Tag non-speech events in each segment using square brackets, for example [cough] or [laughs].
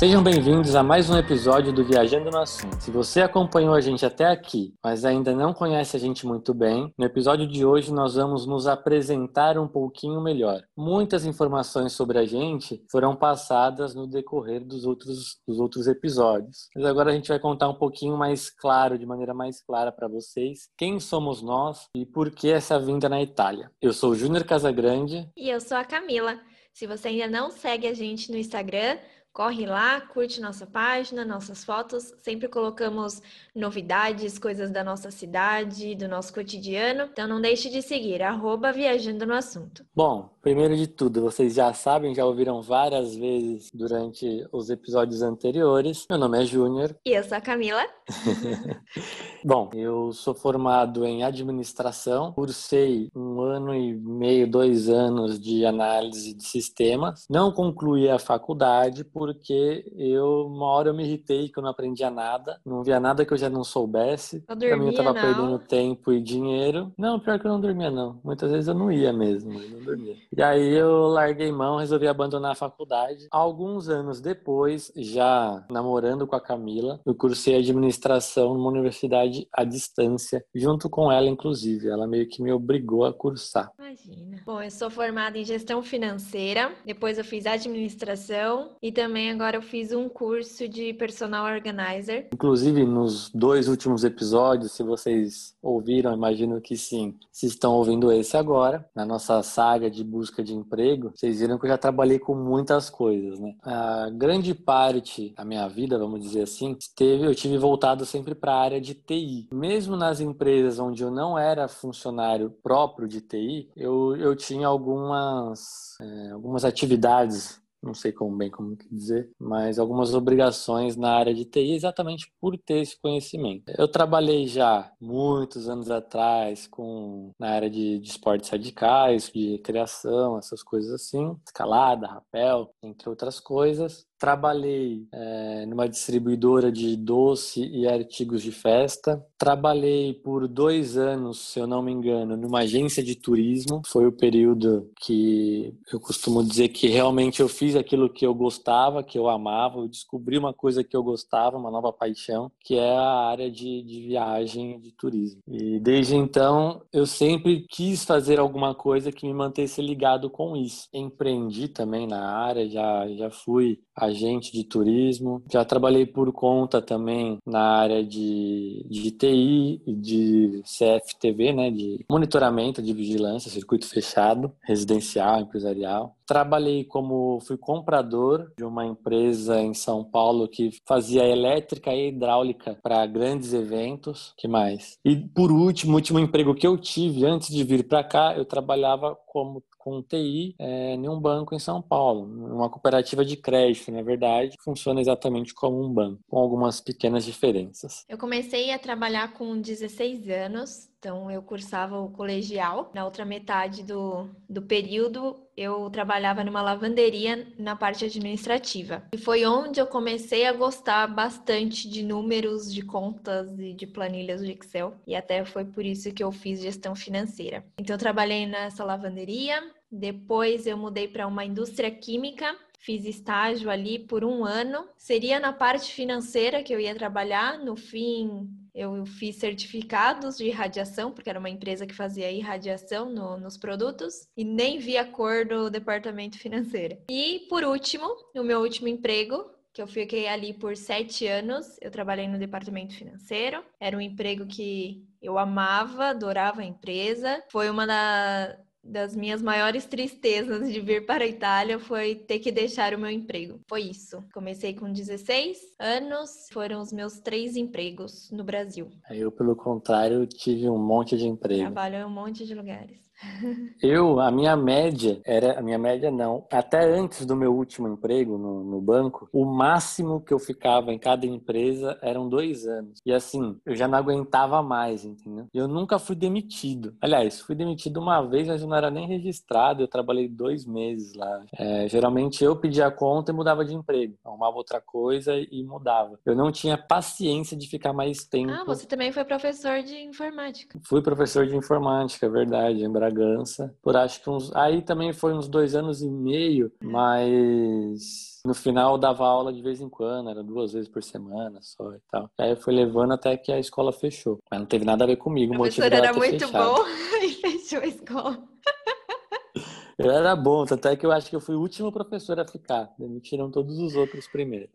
Sejam bem-vindos a mais um episódio do Viajando no Assunto. Se você acompanhou a gente até aqui, mas ainda não conhece a gente muito bem, no episódio de hoje nós vamos nos apresentar um pouquinho melhor. Muitas informações sobre a gente foram passadas no decorrer dos outros, dos outros episódios. Mas agora a gente vai contar um pouquinho mais claro, de maneira mais clara para vocês, quem somos nós e por que essa vinda na Itália. Eu sou o Júnior Casagrande. E eu sou a Camila. Se você ainda não segue a gente no Instagram, Corre lá, curte nossa página, nossas fotos. Sempre colocamos novidades, coisas da nossa cidade, do nosso cotidiano. Então não deixe de seguir, arroba Viajando no Assunto. Bom, primeiro de tudo, vocês já sabem, já ouviram várias vezes durante os episódios anteriores. Meu nome é Júnior. E eu sou a Camila. [laughs] Bom, eu sou formado em administração, cursei um ano e meio, dois anos de análise de sistemas. Não concluí a faculdade porque eu, uma hora eu me irritei que eu não aprendia nada, não via nada que eu já não soubesse. Eu dormia, pra mim eu tava não. perdendo tempo e dinheiro. Não, pior que eu não dormia não. Muitas vezes eu não ia mesmo, eu não dormia. E aí eu larguei mão, resolvi abandonar a faculdade. Alguns anos depois, já namorando com a Camila, eu cursei administração numa universidade à distância, junto com ela inclusive. Ela meio que me obrigou a cursar. Imagina. Bom, eu sou formada em gestão financeira, depois eu fiz administração e também agora eu fiz um curso de personal organizer. Inclusive, nos dois últimos episódios, se vocês ouviram, imagino que sim, se estão ouvindo esse agora, na nossa saga de busca de emprego, vocês viram que eu já trabalhei com muitas coisas, né? A grande parte da minha vida, vamos dizer assim, teve, eu tive voltado sempre para a área de TI. Mesmo nas empresas onde eu não era funcionário próprio de TI, eu, eu tinha algumas, é, algumas atividades não sei como bem como dizer, mas algumas obrigações na área de TI exatamente por ter esse conhecimento. Eu trabalhei já muitos anos atrás com na área de, de esportes radicais, de criação, essas coisas assim, escalada, rapel, entre outras coisas. Trabalhei é, numa distribuidora de doce e artigos de festa. Trabalhei por dois anos, se eu não me engano, numa agência de turismo. Foi o período que eu costumo dizer que realmente eu fiz aquilo que eu gostava, que eu amava. Eu descobri uma coisa que eu gostava, uma nova paixão, que é a área de, de viagem e de turismo. E desde então eu sempre quis fazer alguma coisa que me mantesse ligado com isso. Empreendi também na área, já, já fui agente de turismo. Já trabalhei por conta também na área de, de TI e de CFTV, né, de monitoramento de vigilância, circuito fechado, residencial, empresarial. Trabalhei como fui comprador de uma empresa em São Paulo que fazia elétrica e hidráulica para grandes eventos. Que mais? E por último, último emprego que eu tive antes de vir para cá, eu trabalhava como com TI é, em um banco em São Paulo, uma cooperativa de crédito, na verdade, funciona exatamente como um banco, com algumas pequenas diferenças. Eu comecei a trabalhar com 16 anos, então eu cursava o colegial. Na outra metade do, do período, eu trabalhava numa lavanderia na parte administrativa. E foi onde eu comecei a gostar bastante de números, de contas e de planilhas de Excel. E até foi por isso que eu fiz gestão financeira. Então eu trabalhei nessa lavanderia, depois eu mudei para uma indústria química fiz estágio ali por um ano. Seria na parte financeira que eu ia trabalhar. No fim, eu fiz certificados de irradiação, porque era uma empresa que fazia irradiação no, nos produtos, e nem vi a cor do departamento financeiro. E por último, o meu último emprego. Que eu fiquei ali por sete anos, eu trabalhei no departamento financeiro. Era um emprego que eu amava, adorava a empresa. Foi uma da, das minhas maiores tristezas de vir para a Itália foi ter que deixar o meu emprego. Foi isso. Comecei com 16 anos, foram os meus três empregos no Brasil. Eu, pelo contrário, tive um monte de emprego. Trabalho em um monte de lugares. Eu, a minha média era, a minha média não, até antes do meu último emprego no, no, banco, o máximo que eu ficava em cada empresa eram dois anos. E assim, eu já não aguentava mais, entendeu? Eu nunca fui demitido. Aliás, fui demitido uma vez, mas eu não era nem registrado. Eu trabalhei dois meses lá. É, geralmente eu pedia a conta e mudava de emprego, arrumava outra coisa e mudava. Eu não tinha paciência de ficar mais tempo. Ah, você também foi professor de informática. Fui professor de informática, é verdade, lembrar Bragança, por acho que uns. Aí também foi uns dois anos e meio, mas no final dava aula de vez em quando, era duas vezes por semana só e tal. Aí foi levando até que a escola fechou. Mas não teve nada a ver comigo. O motivo era muito fechado. bom [laughs] e fechou a escola. Eu era bom, até que eu acho que eu fui o último professor a ficar. Demitiram todos os outros primeiro.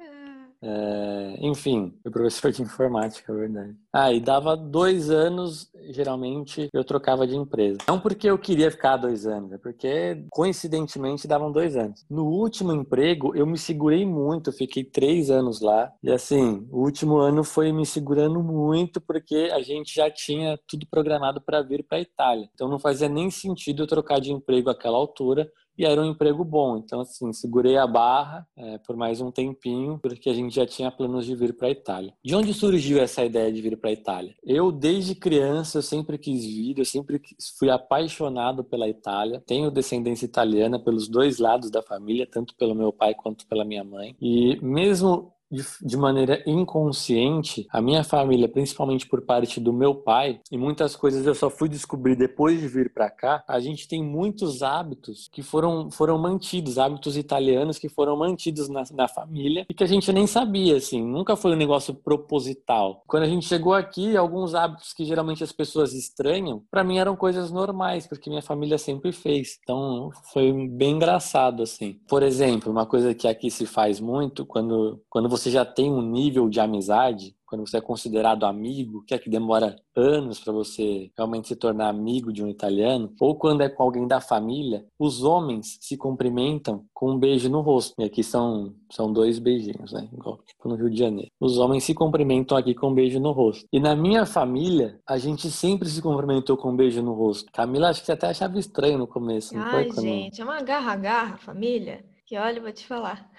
É. Enfim, fui professor de [laughs] informática, é verdade. Ah, e dava dois anos, geralmente eu trocava de empresa. Não porque eu queria ficar dois anos, é porque coincidentemente davam dois anos. No último emprego, eu me segurei muito, fiquei três anos lá. E assim, o último ano foi me segurando muito porque a gente já tinha tudo programado para vir para a Itália. Então não fazia nem sentido eu trocar de emprego àquela altura e era um emprego bom. Então, assim, segurei a barra é, por mais um tempinho, porque a gente já tinha planos de vir para a Itália. De onde surgiu essa ideia de vir para a Itália? Eu, desde criança, eu sempre quis vir, eu sempre fui apaixonado pela Itália. Tenho descendência italiana pelos dois lados da família, tanto pelo meu pai quanto pela minha mãe. E mesmo de, de, maneira inconsciente, a minha família, principalmente por parte do meu pai, e muitas coisas eu só fui descobrir depois de vir para cá, a gente tem muitos hábitos que foram, foram mantidos, hábitos italianos que foram mantidos na, na família e que a gente nem sabia, assim, nunca foi um negócio proposital. Quando a gente chegou aqui, alguns hábitos que geralmente as pessoas estranham, para mim eram coisas normais, porque minha família sempre fez. Então foi bem engraçado, assim. Por exemplo, uma coisa que aqui se faz muito, quando, quando você já tem um nível de amizade, quando você é considerado amigo, que é que demora anos para você realmente se tornar amigo de um italiano, ou quando é com alguém da família, os homens se cumprimentam com um beijo no rosto. E aqui são, são dois beijinhos, né? Igual tipo no Rio de Janeiro. Os homens se cumprimentam aqui com um beijo no rosto. E na minha família, a gente sempre se cumprimentou com um beijo no rosto. Camila, acho que você até achava estranho no começo. Ai, gente, é uma garra-garra, família, que olha, vou te falar.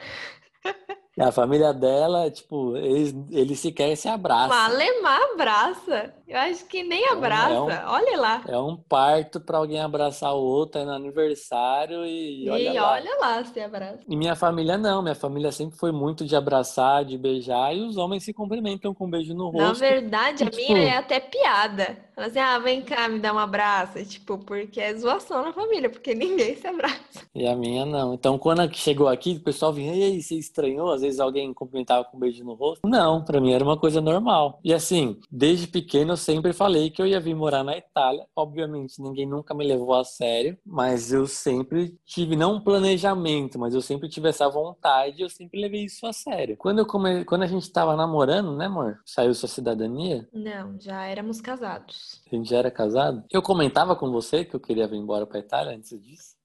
A família dela, tipo, eles, eles sequer se abraçam. Malemar abraça. Eu acho que nem abraça. É um, é um, olha lá. É um parto para alguém abraçar o outro, é no aniversário e, e olha lá. olha lá se abraça. E minha família não. Minha família sempre foi muito de abraçar, de beijar e os homens se cumprimentam com um beijo no rosto. Na verdade, e, a tipo... minha é até piada. Fala assim, ah, vem cá, me dá um abraço. Tipo, porque é zoação na família, porque [laughs] ninguém se abraça. E a minha não. Então, quando chegou aqui, o pessoal vinha, e aí, você estranhou? Às vezes alguém cumprimentava com um beijo no rosto. Não, para mim era uma coisa normal. E assim, desde pequeno eu sempre falei que eu ia vir morar na Itália. Obviamente, ninguém nunca me levou a sério, mas eu sempre tive, não um planejamento, mas eu sempre tive essa vontade, eu sempre levei isso a sério. Quando, eu come... Quando a gente tava namorando, né, amor? Saiu sua cidadania? Não, já éramos casados. A gente já era casado? Eu comentava com você que eu queria vir embora para Itália antes disso?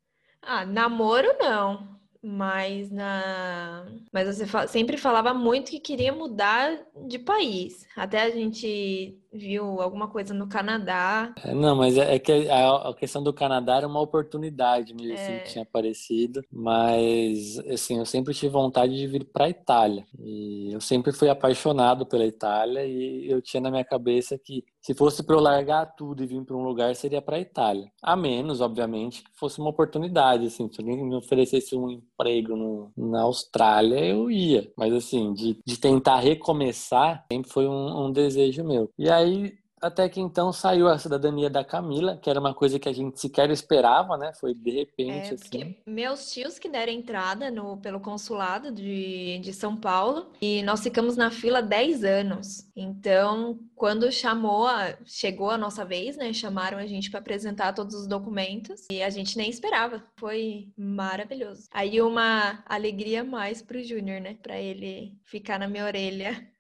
Ah, namoro não. Mas na, mas você sempre falava muito que queria mudar de país. Até a gente viu alguma coisa no Canadá. É, não, mas é, é que a, a, questão do Canadá era uma oportunidade mesmo assim, é. que tinha aparecido. Mas assim, eu sempre tive vontade de vir para a Itália. E eu sempre fui apaixonado pela Itália e eu tinha na minha cabeça que se fosse para eu largar tudo e vir para um lugar, seria para a Itália. A menos, obviamente, que fosse uma oportunidade. Assim, se alguém me oferecesse um emprego no, na Austrália, eu ia. Mas assim, de, de tentar recomeçar, sempre foi um, um desejo meu. E aí aí, até que então saiu a cidadania da Camila, que era uma coisa que a gente sequer esperava, né? Foi de repente, é, assim. Meus tios que deram entrada no, pelo consulado de, de São Paulo e nós ficamos na fila 10 anos. Então, quando chamou, a, chegou a nossa vez, né? Chamaram a gente para apresentar todos os documentos e a gente nem esperava. Foi maravilhoso. Aí uma alegria mais pro Júnior, né? Para ele ficar na minha orelha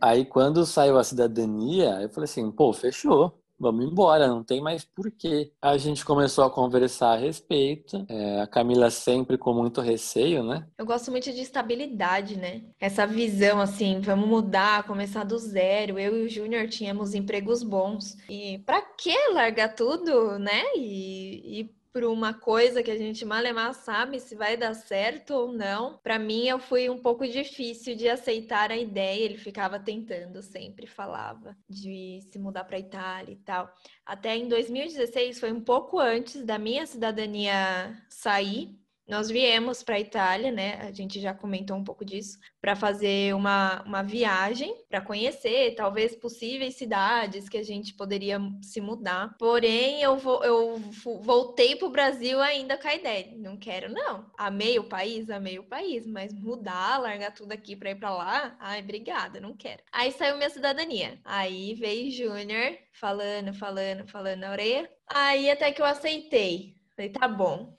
Aí quando saiu a cidadania, eu falei assim, pô, fechou. Vamos embora, não tem mais porquê. A gente começou a conversar a respeito. É, a Camila sempre com muito receio, né? Eu gosto muito de estabilidade, né? Essa visão assim, vamos mudar, começar do zero. Eu e o Júnior tínhamos empregos bons. E para que largar tudo, né? E, e por uma coisa que a gente mal sabe se vai dar certo ou não. Para mim, eu fui um pouco difícil de aceitar a ideia. Ele ficava tentando, sempre falava de se mudar para Itália e tal. Até em 2016, foi um pouco antes da minha cidadania sair. Nós viemos para a Itália, né? A gente já comentou um pouco disso, para fazer uma, uma viagem, para conhecer talvez possíveis cidades que a gente poderia se mudar. Porém, eu, vou, eu voltei para o Brasil ainda com a ideia: não quero, não. Amei o país, amei o país, mas mudar, largar tudo aqui para ir para lá, ai, obrigada, não quero. Aí saiu minha cidadania. Aí veio Júnior falando, falando, falando na orelha. Aí até que eu aceitei. Falei, tá bom,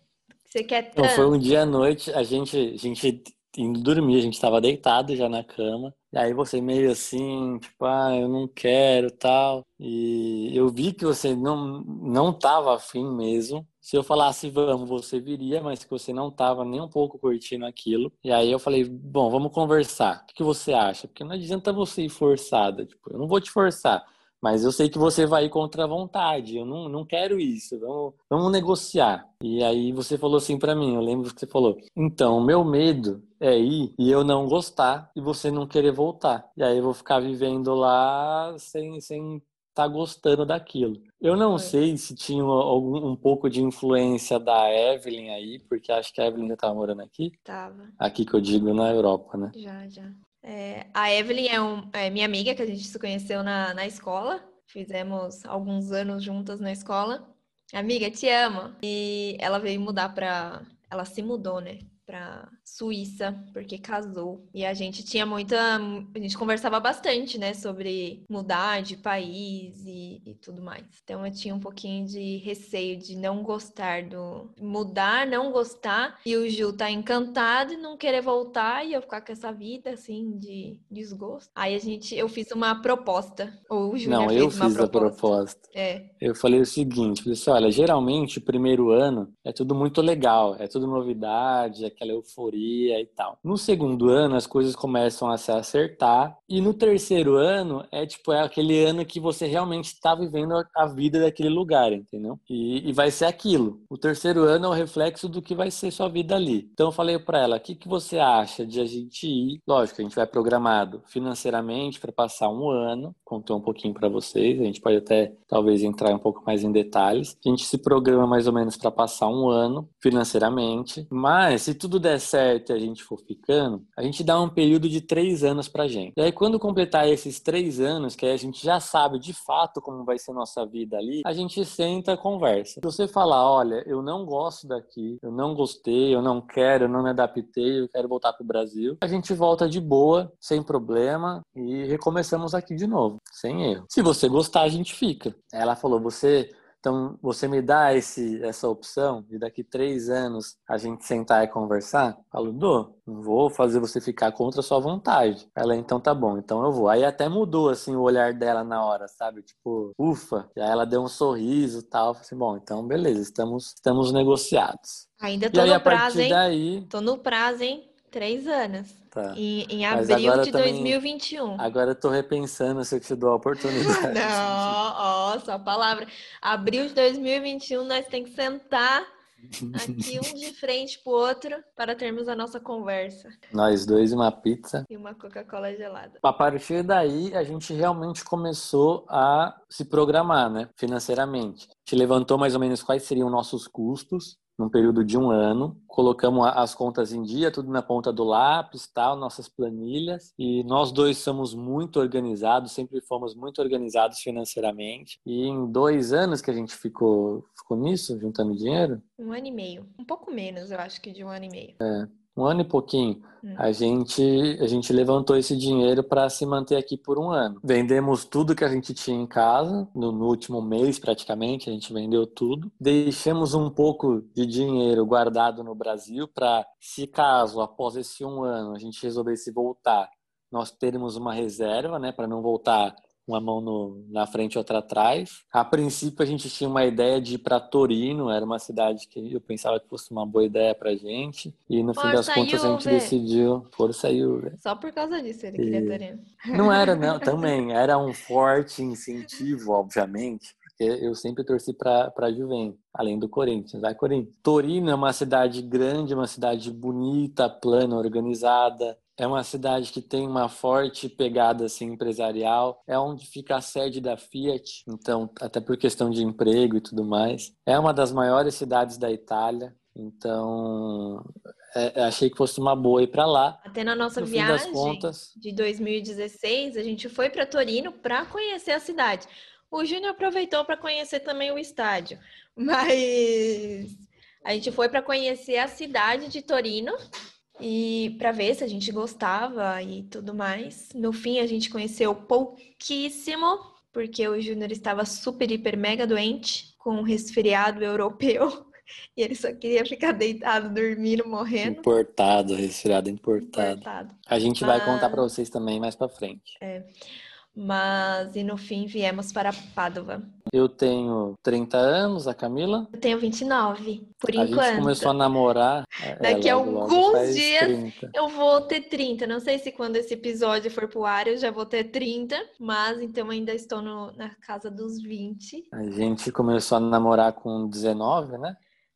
você quer tanto? Então, foi um dia à noite, a gente, a gente indo dormir, a gente estava deitado já na cama. E aí você meio assim, tipo, ah, eu não quero, tal. E eu vi que você não não tava afim mesmo. Se eu falasse vamos, você viria, mas que você não tava nem um pouco curtindo aquilo. E aí eu falei, bom, vamos conversar. O que você acha? Porque não adianta você ir forçada, tipo, eu não vou te forçar. Mas eu sei que você vai ir contra a vontade. Eu não, não quero isso. Vamos, vamos negociar. E aí você falou assim para mim. Eu lembro que você falou. Então, meu medo é ir e eu não gostar e você não querer voltar. E aí eu vou ficar vivendo lá sem sem estar tá gostando daquilo. Eu não sei se tinha algum, um pouco de influência da Evelyn aí, porque acho que a Evelyn já estava morando aqui. Tava. Aqui que eu digo na Europa, né? Já, já. É, a Evelyn é, um, é, minha amiga, que a gente se conheceu na, na escola. Fizemos alguns anos juntas na escola. Amiga, te amo. E ela veio mudar para. Ela se mudou, né? Para Suíça, porque casou. E a gente tinha muita. A gente conversava bastante, né, sobre mudar de país e, e, tudo mais. Então eu tinha um pouquinho de receio de não gostar do. mudar, não gostar, e o Ju tá encantado e não querer voltar e eu ficar com essa vida, assim, de desgosto. Aí a gente. Eu fiz uma proposta. Ou o Ju Não, eu fiz proposta. a proposta. É. Eu falei o seguinte: falei assim, olha, geralmente o primeiro ano é tudo muito legal, é tudo novidade, é aquela euforia e tal. No segundo ano, as coisas começam a se acertar. E no terceiro ano, é tipo, é aquele ano que você realmente está vivendo a vida daquele lugar, entendeu? E, e, vai ser aquilo. O terceiro ano é o reflexo do que vai ser sua vida ali. Então eu falei para ela, o que, que você acha de a gente ir? Lógico, a gente vai programado financeiramente para passar um ano. Contei um pouquinho para vocês. A gente pode até, talvez, entrar um pouco mais em detalhes. A gente se programa mais ou menos para passar um ano financeiramente. Mas se tudo der certo e a gente for ficando, a gente dá um período de três anos pra gente. E aí, quando completar esses três anos, que aí a gente já sabe de fato como vai ser nossa vida ali, a gente senta conversa. Se você falar, olha, eu não gosto daqui, eu não gostei, eu não quero, eu não me adaptei, eu quero voltar pro Brasil, a gente volta de boa, sem problema, e recomeçamos aqui de novo, sem erro. Se você gostar, a gente fica. Ela falou, você então, você me dá esse, essa opção de daqui três anos a gente sentar e conversar? Falo, dou, não vou fazer você ficar contra a sua vontade. Ela, então tá bom, então eu vou. Aí até mudou, assim, o olhar dela na hora, sabe? Tipo, ufa. E aí ela deu um sorriso e tal. Falei assim, bom, então beleza, estamos, estamos negociados. Ainda tô aí, no prazo, hein? Daí... Tô no prazo, hein? Três anos. Tá. Em, em abril de também, 2021. Agora eu tô repensando se eu te dou a oportunidade. [laughs] Não, ó, só palavra. Abril de 2021, nós temos que sentar aqui um de [laughs] frente pro outro para termos a nossa conversa. Nós dois, uma pizza. E uma Coca-Cola gelada. A partir daí, a gente realmente começou a se programar, né? Financeiramente. A gente levantou mais ou menos quais seriam nossos custos num período de um ano. Colocamos as contas em dia, tudo na ponta do lápis, tal, nossas planilhas. E nós dois somos muito organizados, sempre fomos muito organizados financeiramente. E em dois anos que a gente ficou, ficou nisso, juntando dinheiro? Um ano e meio. Um pouco menos, eu acho que de um ano e meio. É um ano e pouquinho, hum. a gente a gente levantou esse dinheiro para se manter aqui por um ano. Vendemos tudo que a gente tinha em casa, no, no, último mês praticamente, a gente vendeu tudo. Deixamos um pouco de dinheiro guardado no Brasil para, se caso após esse um ano a gente resolvesse voltar, nós termos uma reserva, né, para não voltar uma mão no, na frente e outra atrás. A princípio a gente tinha uma ideia de ir para Torino, era uma cidade que eu pensava que fosse uma boa ideia pra gente. E no Força fim das contas a gente decidiu, força Juve. Só por causa disso ele queria Torino. Não era, não, [laughs] também. Era um forte incentivo, obviamente. Porque eu sempre torci para a Juventus, além do Corinthians. Vai, Corinthians. Torino é uma cidade grande, uma cidade bonita, plana, organizada. É uma cidade que tem uma forte pegada assim, empresarial. É onde fica a sede da Fiat, então, até por questão de emprego e tudo mais. É uma das maiores cidades da Itália. Então, é, achei que fosse uma boa ir para lá. Até na nossa no viagem contas... de 2016, a gente foi para Torino para conhecer a cidade. O Júnior aproveitou para conhecer também o estádio, [laughs] mas a gente foi para conhecer a cidade de Torino e para ver se a gente gostava e tudo mais. No fim, a gente conheceu pouquíssimo, porque o Júnior estava super, hiper, mega doente com um resfriado europeu. [laughs] E ele só queria ficar deitado, dormindo, morrendo. Importado, resfriado importado. importado. A gente vai contar para vocês também mais para frente. É. Mas, e no fim, viemos para Pádua. Eu tenho 30 anos, a Camila. Eu tenho 29, por a enquanto. A gente começou a namorar. É, Daqui a alguns dias 30. eu vou ter 30. Não sei se quando esse episódio for pro ar eu já vou ter 30, mas então ainda estou no, na casa dos 20. A gente começou a namorar com 19, né?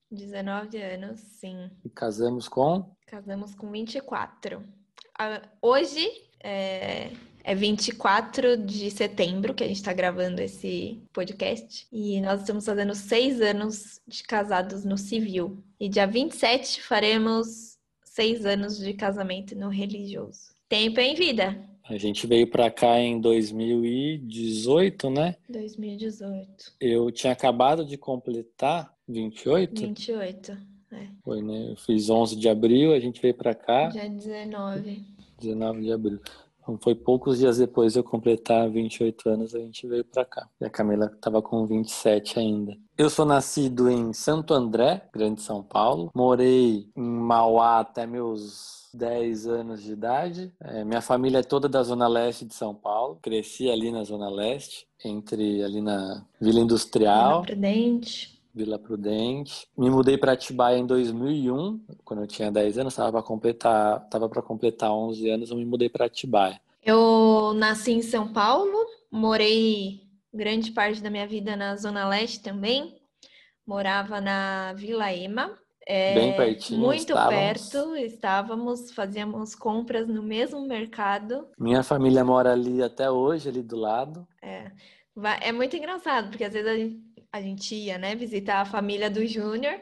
19 anos, sim. E casamos com? Casamos com 24. Hoje é, é 24 de setembro que a gente está gravando esse podcast. E nós estamos fazendo seis anos de casados no civil. E dia 27 faremos seis anos de casamento no religioso. Tempo em vida. A gente veio para cá em 2018, né? 2018. Eu tinha acabado de completar 28? 28, é. Foi, né? Eu fiz 11 de abril, a gente veio para cá. Dia 19. 19 de abril. Então, foi poucos dias depois de eu completar 28 anos, a gente veio para cá. E a Camila estava com 27 ainda. Eu sou nascido em Santo André, Grande São Paulo. Morei em Mauá até meus 10 anos de idade. É, minha família é toda da Zona Leste de São Paulo. Cresci ali na Zona Leste, entre ali na Vila Industrial. Vila Prudente. Vila Prudente. Me mudei para Atibaia em 2001, quando eu tinha 10 anos, estava para completar, tava para completar 11 anos, eu me mudei para Atibaia. Eu nasci em São Paulo, morei grande parte da minha vida na Zona Leste também. Morava na Vila Ema. É, Bem pertinho. Muito estávamos. perto, estávamos, fazíamos compras no mesmo mercado. Minha família mora ali até hoje, ali do lado. É, é muito engraçado, porque às vezes a gente a gente ia, né, visitar a família do Júnior,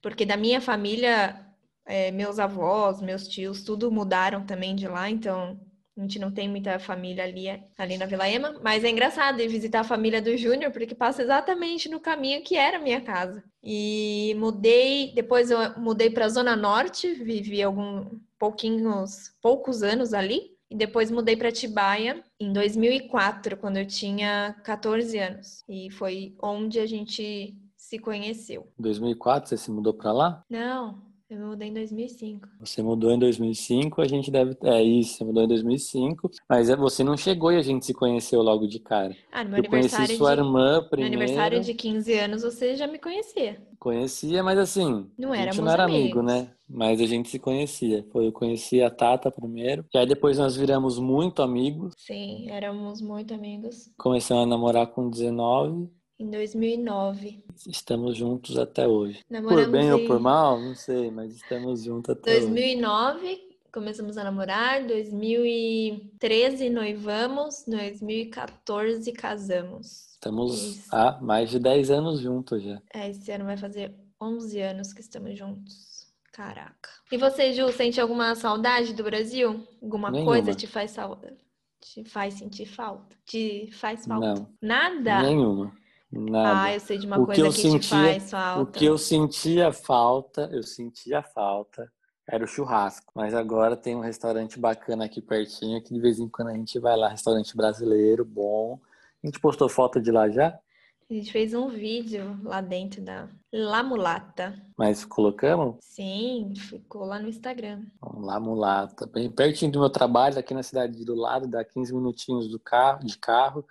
porque da minha família, é, meus avós, meus tios, tudo mudaram também de lá, então a gente não tem muita família ali, ali na Vila Ema, mas é engraçado ir visitar a família do Júnior, porque passa exatamente no caminho que era a minha casa. E mudei, depois eu mudei para a Zona Norte, vivi alguns pouquinhos, poucos anos ali, e depois mudei para Tibaia em 2004, quando eu tinha 14 anos. E foi onde a gente se conheceu. 2004 você se mudou para lá? Não, eu mudei em 2005. Você mudou em 2005, a gente deve. É isso, você mudou em 2005. Mas é, você não chegou e a gente se conheceu logo de cara. Ah, no meu eu aniversário. Conheci sua de... irmã primeiro. No aniversário de 15 anos você já me conhecia. Conhecia, mas assim. Não a gente não era amigos. amigo, né? Mas a gente se conhecia. Foi, eu conheci a Tata primeiro. E aí depois nós viramos muito amigos. Sim, éramos muito amigos. Começamos a namorar com 19. Em 2009. Estamos juntos até hoje. Namoramos por bem em... ou por mal, não sei, mas estamos juntos até 2009, hoje. 2009 começamos a namorar, 2013 noivamos, 2014 casamos. Estamos Isso. há mais de 10 anos juntos já. É, esse ano vai fazer 11 anos que estamos juntos. Caraca. E você, Ju, sente alguma saudade do Brasil? Alguma Nenhuma. coisa te faz saudade? Te faz sentir falta? Te faz falta? Não. Nada? Nenhuma. Nada. Ah, eu sei de uma o coisa que, eu que sentia, faz falta. O que eu sentia falta, eu sentia falta, era o churrasco. Mas agora tem um restaurante bacana aqui pertinho, que de vez em quando a gente vai lá, restaurante brasileiro, bom. A gente postou foto de lá já? A gente fez um vídeo lá dentro da La Mulata. Mas colocamos? Sim, ficou lá no Instagram. La Mulata, bem pertinho do meu trabalho, aqui na cidade do lado, dá 15 minutinhos do carro, de carro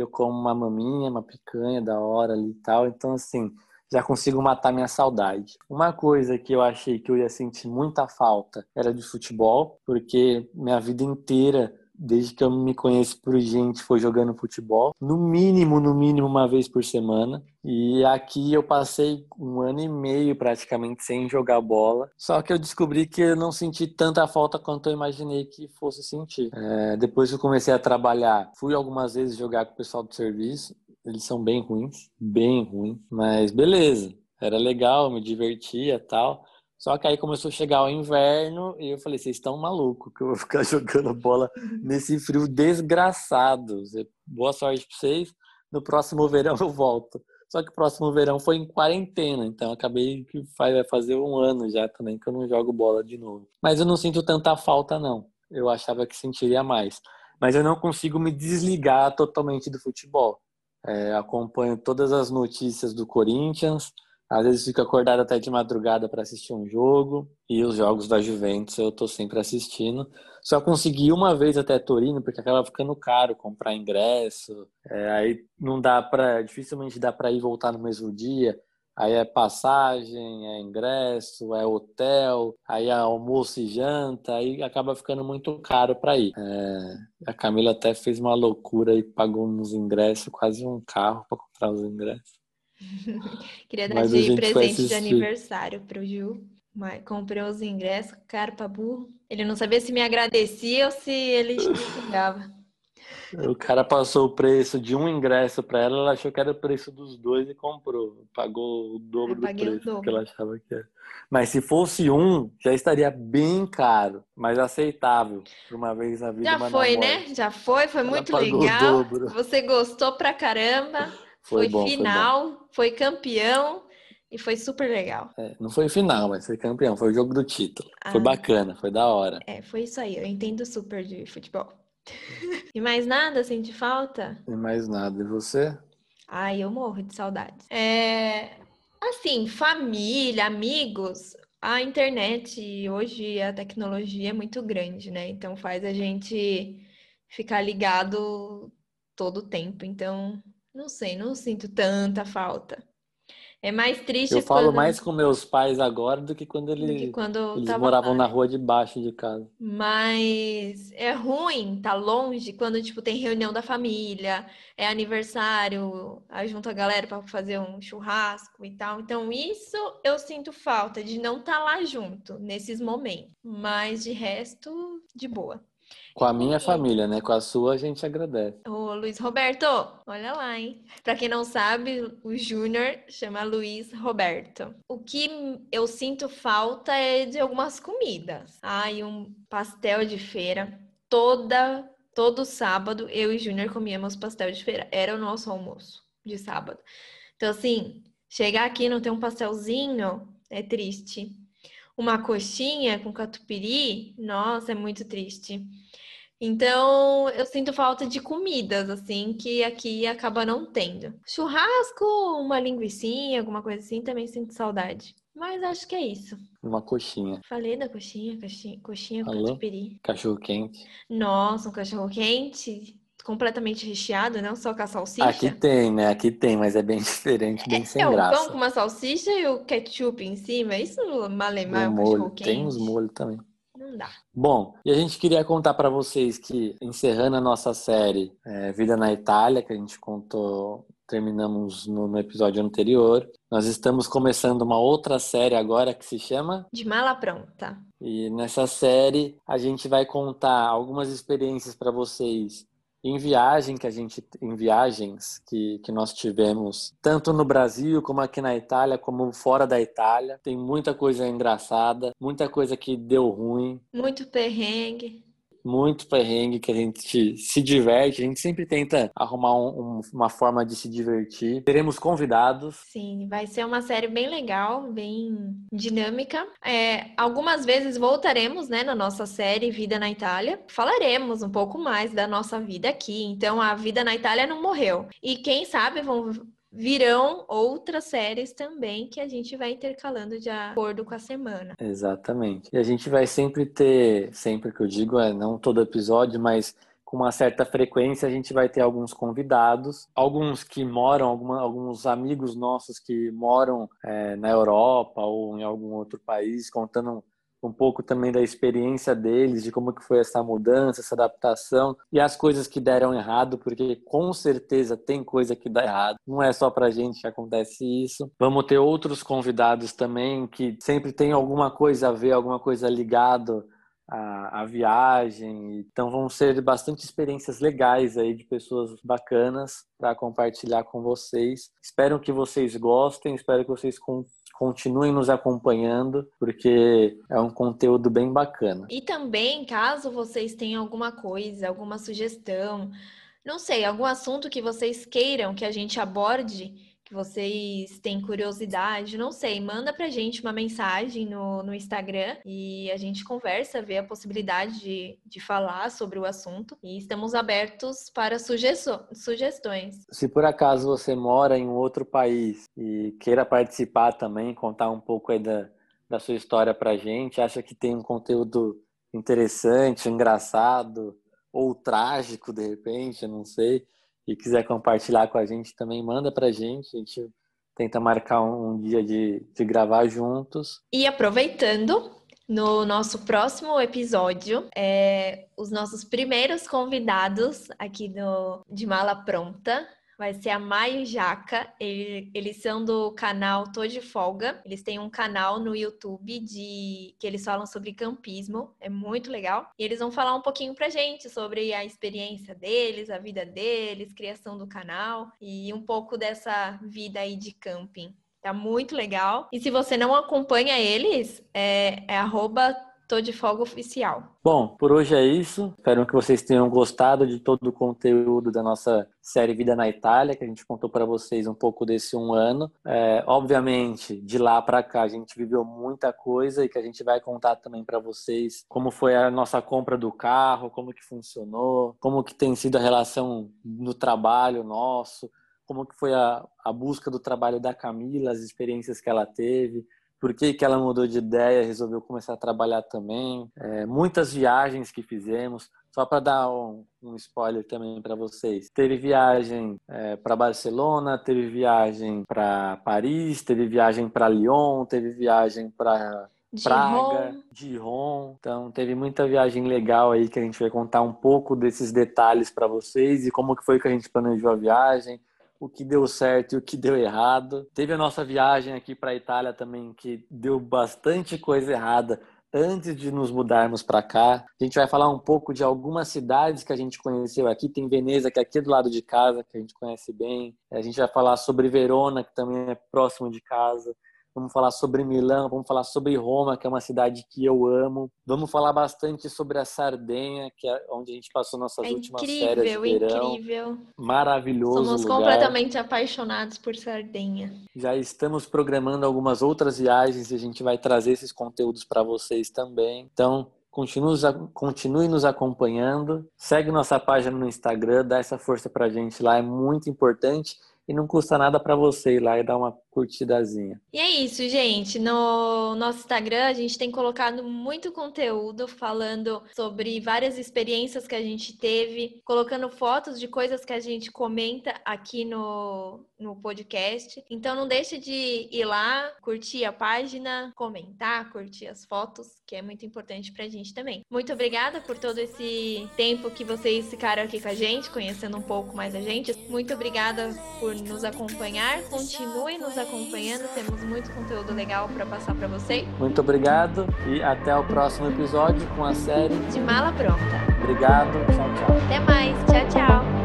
eu como uma maminha, uma picanha da hora ali e tal. Então, assim, já consigo matar minha saudade. Uma coisa que eu achei que eu ia sentir muita falta era de futebol, porque minha vida inteira desde que eu me conheço por gente, foi jogando futebol, no mínimo, no mínimo uma vez por semana. E aqui eu passei um ano e meio praticamente sem jogar bola. Só que eu descobri que eu não senti tanta falta quanto eu imaginei que fosse sentir. É, depois que eu comecei a trabalhar, fui algumas vezes jogar com o pessoal do serviço. Eles são bem ruins, bem ruins, mas beleza era legal, me divertia tal. Só que aí começou a chegar o inverno e eu falei, vocês estão malucos que eu vou ficar [laughs] jogando bola nesse frio desgraçado. Boa sorte para vocês. No próximo verão eu volto. Só que o próximo verão foi em quarentena, então acabei que vai fazer um ano já também que eu não jogo bola de novo. Mas eu não sinto tanta falta não. Eu achava que sentiria mais. Mas eu não consigo me desligar totalmente do futebol. É, acompanho todas as notícias do Corinthians, às vezes fico acordado até de madrugada para assistir um jogo. E os jogos da Juventus eu tô sempre assistindo. Só consegui uma vez até Torino, porque acaba ficando caro comprar ingresso. É, aí não dá para, dificilmente dá para ir voltar no mesmo dia. Aí é passagem, é ingresso, é hotel, aí é almoço e janta, aí acaba ficando muito caro para ir. É, a Camila até fez uma loucura e pagou uns ingressos, quase um carro para comprar os ingressos. [laughs] Queria dar de presente de aniversário pro Ju. Mas comprei os ingressos, caro pra burro. Ele não sabia se me agradecia ou se ele xingava. O cara passou o preço de um ingresso para ela, ela achou que era o preço dos dois e comprou. Pagou o dobro do preço dobro. que ela achava que era. Mas se fosse um, já estaria bem caro, mas aceitável por uma vez na vida. Já foi, né? Já foi, foi ela muito legal. Você gostou pra caramba. Foi, foi bom, final, foi, foi, campeão e foi super legal. É, não foi final, mas foi campeão, foi o jogo do título. Ah, foi bacana, foi da hora. É, foi isso aí, eu entendo super de futebol. [laughs] e mais nada, sente falta? E mais nada, e você? Ai, eu morro de saudades. É, assim, família, amigos, a internet hoje a tecnologia é muito grande, né? Então faz a gente ficar ligado todo o tempo. Então não sei, não sinto tanta falta. É mais triste Eu falo quando... mais com meus pais agora do que quando, ele... que quando eles moravam lá. na rua de baixo de casa. Mas é ruim tá longe quando tipo tem reunião da família, é aniversário, aí junta a galera para fazer um churrasco e tal. Então isso eu sinto falta de não estar tá lá junto nesses momentos. Mas de resto, de boa. Com a minha família, né? Com a sua a gente agradece. Ô, Luiz Roberto, olha lá, hein? Pra quem não sabe, o Júnior chama Luiz Roberto. O que eu sinto falta é de algumas comidas. Ai, um pastel de feira. Toda, todo sábado, eu e Júnior comíamos pastel de feira. Era o nosso almoço de sábado. Então, assim, chegar aqui e não ter um pastelzinho é triste. Uma coxinha com catupiry, nossa, é muito triste. Então, eu sinto falta de comidas, assim, que aqui acaba não tendo. Churrasco, uma linguiçinha, alguma coisa assim, também sinto saudade. Mas acho que é isso. Uma coxinha. Falei da coxinha, coxinha, coxinha com catupiry. Cachorro quente. Nossa, um cachorro quente completamente recheado, não só com a salsicha. Aqui tem, né? Aqui tem, mas é bem [laughs] diferente, bem é, sem é graça. É o pão com uma salsicha e o ketchup em cima. Isso malemar é um cachorro quente. Tem uns molhos também não dá. Bom, e a gente queria contar para vocês que, encerrando a nossa série é, Vida na Itália, que a gente contou, terminamos no, no, episódio anterior, nós estamos começando uma outra série agora que se chama De Mala Pronta. E nessa série a gente vai contar algumas experiências para vocês em viagem que a gente em viagens que, que nós tivemos tanto no Brasil como aqui na Itália como fora da Itália tem muita coisa engraçada muita coisa que deu ruim. Muito perrengue muito perrengue que a gente se diverte. A gente sempre tenta arrumar um, um, uma forma de se divertir. Teremos convidados. Sim, vai ser uma série bem legal, bem dinâmica. É, algumas vezes voltaremos, né, na nossa série Vida na Itália. Falaremos um pouco mais da nossa vida aqui. Então, a vida na Itália não morreu. E quem sabe vão virão outras séries também que a gente vai intercalando de acordo com a semana. Exatamente. E a gente vai sempre ter, sempre que eu digo, é não todo episódio, mas com uma certa frequência a gente vai ter alguns convidados, alguns que moram, alguma, alguns amigos nossos que moram é, na Europa ou em algum outro país, contando um pouco também da experiência deles, de como que foi essa mudança, essa adaptação e as coisas que deram errado, porque com certeza tem coisa que dá errado. Não é só pra gente que acontece isso. Vamos ter outros convidados também que sempre tem alguma coisa a ver, alguma coisa ligado a viagem. Então vão ser bastante experiências legais aí de pessoas bacanas para compartilhar com vocês. Espero que vocês gostem, espero que vocês continuem nos acompanhando, porque é um conteúdo bem bacana. E também, caso vocês tenham alguma coisa, alguma sugestão, não sei, algum assunto que vocês queiram que a gente aborde, que vocês têm curiosidade, não sei, manda pra gente uma mensagem no, no Instagram e a gente conversa, vê a possibilidade de, de falar sobre o assunto e estamos abertos para sugestões. Se por acaso você mora em um outro país e queira participar também, contar um pouco aí da, da sua história pra gente, acha que tem um conteúdo interessante, engraçado, ou trágico de repente, não sei, e quiser compartilhar com a gente também, manda pra gente, a gente tenta marcar um, dia de, de gravar juntos. E aproveitando, no nosso próximo episódio, é, os nossos primeiros convidados aqui do, de Mala Pronta vai ser a Maio e Jaca. Eles, eles são do canal Tô de Folga. Eles têm um canal no YouTube de que eles falam sobre campismo. É muito legal. E eles vão falar um pouquinho pra gente sobre a experiência deles, a vida deles, criação do canal e um pouco dessa vida aí de camping. Tá muito legal. E se você não acompanha eles, é, é arroba Tô de folga oficial. Bom, por hoje é isso. Espero que vocês tenham gostado de todo o conteúdo da nossa série Vida na Itália, que a gente contou para vocês um pouco desse um ano. É, obviamente, de lá para cá a gente viveu muita coisa e que a gente vai contar também para vocês como foi a nossa compra do carro, como que funcionou, como que tem sido a relação no trabalho nosso, como que foi a, a busca do trabalho da Camila, as experiências que ela teve por que, que ela mudou de ideia, resolveu começar a trabalhar também. É, muitas viagens que fizemos, só para dar um, um, spoiler também para vocês. Teve viagem é, para Barcelona, teve viagem para Paris, teve viagem para Lyon, teve viagem para Praga, Giron. Então teve muita viagem legal aí que a gente vai contar um pouco desses detalhes para vocês e como que foi que a gente planejou a viagem o que deu certo e o que deu errado. Teve a nossa viagem aqui para a Itália também, que deu bastante coisa errada antes de nos mudarmos para cá. A gente vai falar um pouco de algumas cidades que a gente conheceu aqui. Tem Veneza, que é aqui do lado de casa, que a gente conhece bem. A gente vai falar sobre Verona, que também é próximo de casa vamos falar sobre Milão, vamos falar sobre Roma, que é uma cidade que eu amo. Vamos falar bastante sobre a Sardenha, que é onde a gente passou nossas é últimas incrível, férias de verão. Incrível, Maravilhoso Somos lugar. completamente apaixonados por Sardenha. Já estamos programando algumas outras viagens e a gente vai trazer esses conteúdos para vocês também. Então, Continue, continue nos acompanhando. Segue nossa página no Instagram, dá essa força pra gente lá, é muito importante e não custa nada para você ir lá e dar uma curtidazinha. E é isso, gente. No nosso Instagram a gente tem colocado muito conteúdo falando sobre várias experiências que a gente teve, colocando fotos de coisas que a gente comenta aqui no, no podcast. Então não deixe de ir lá, curtir a página, comentar, curtir as fotos, que é muito importante pra gente também. Muito obrigada por todo esse tempo que vocês ficaram aqui com a gente, conhecendo um pouco mais a gente. Muito obrigada por nos acompanhar. Continuem nos acompanhando, temos muito conteúdo legal para passar para vocês. Muito obrigado e até o próximo episódio com a série de Mala Pronta. Obrigado, tchau, tchau. Até mais.